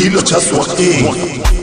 Estilo Chaswaki.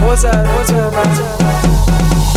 Mozart, Mozart, Mozart.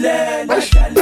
Macalé, Macalé.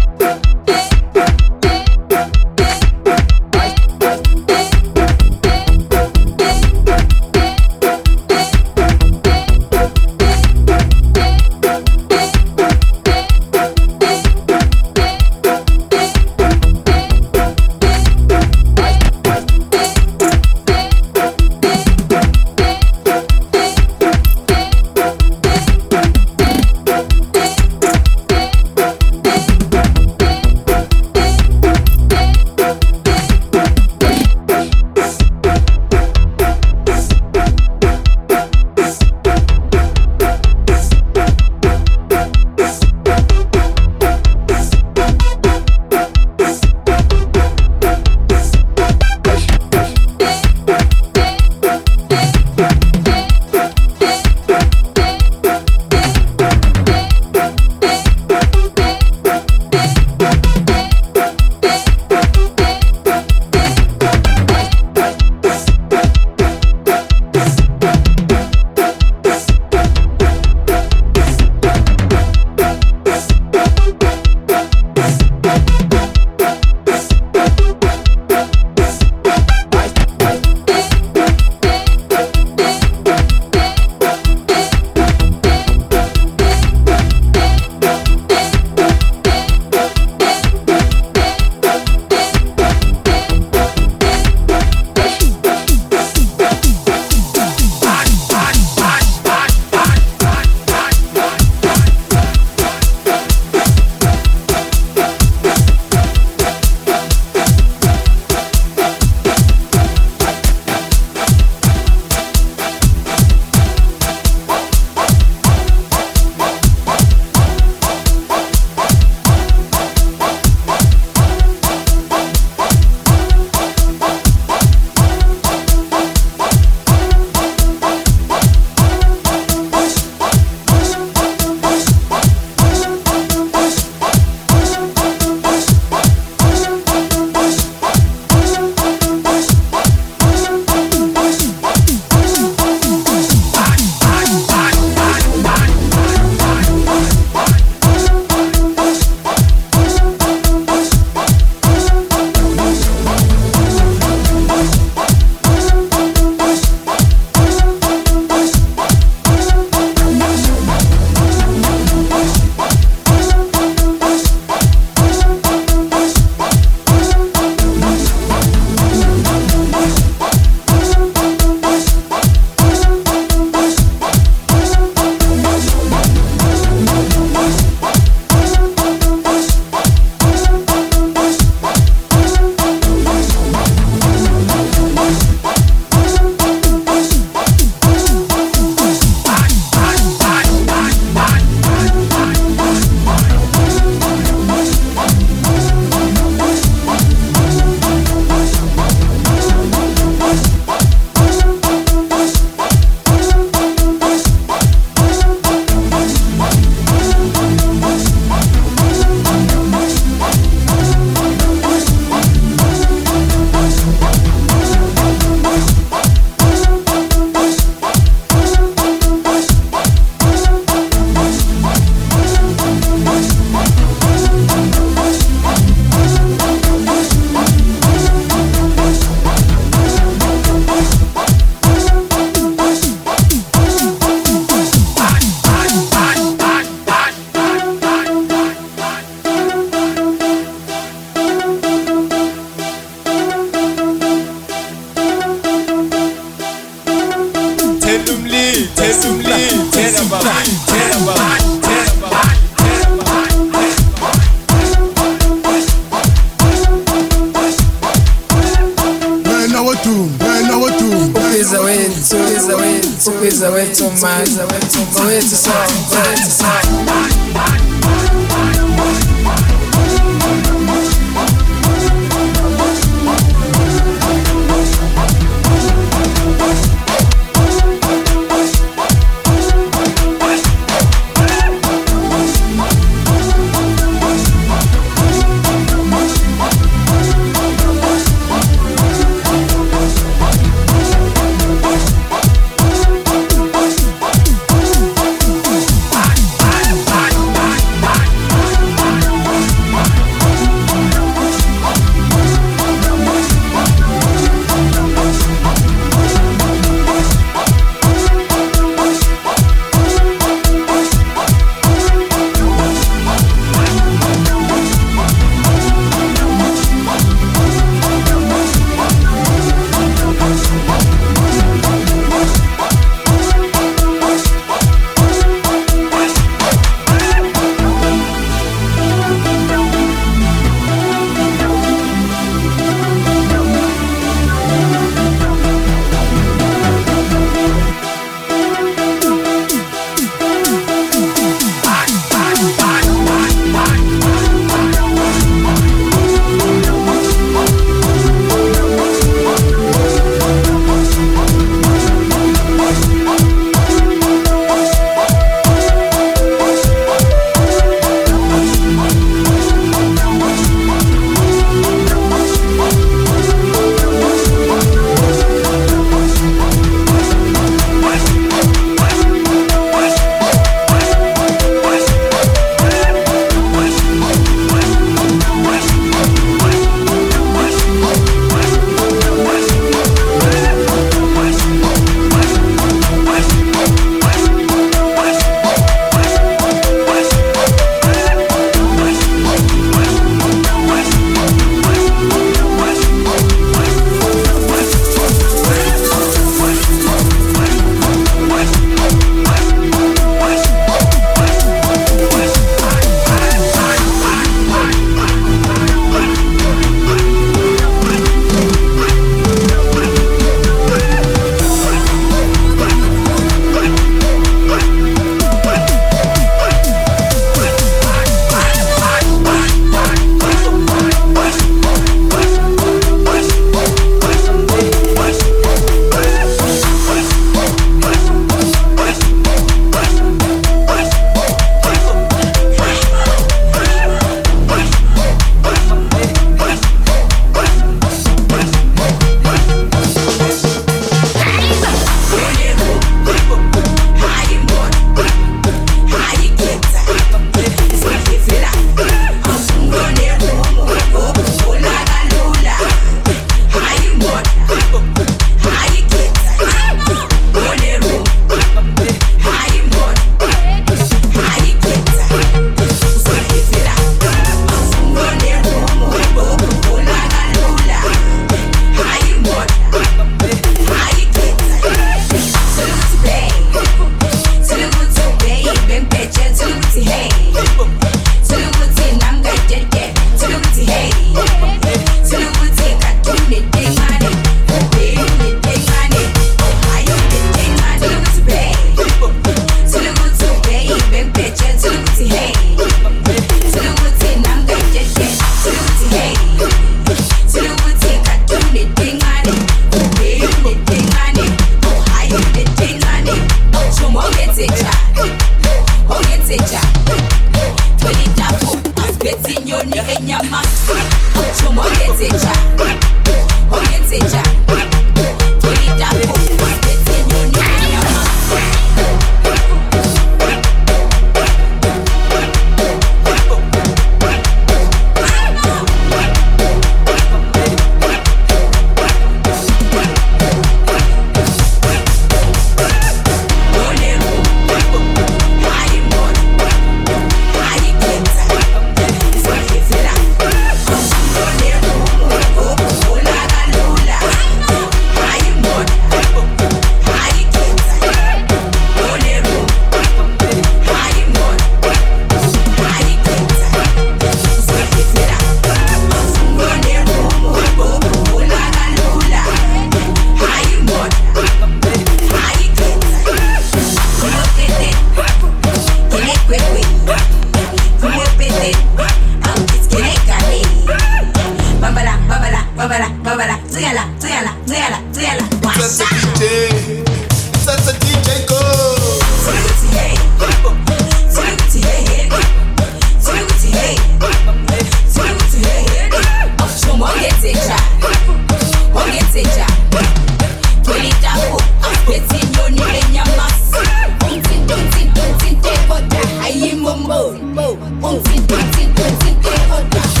Crazy,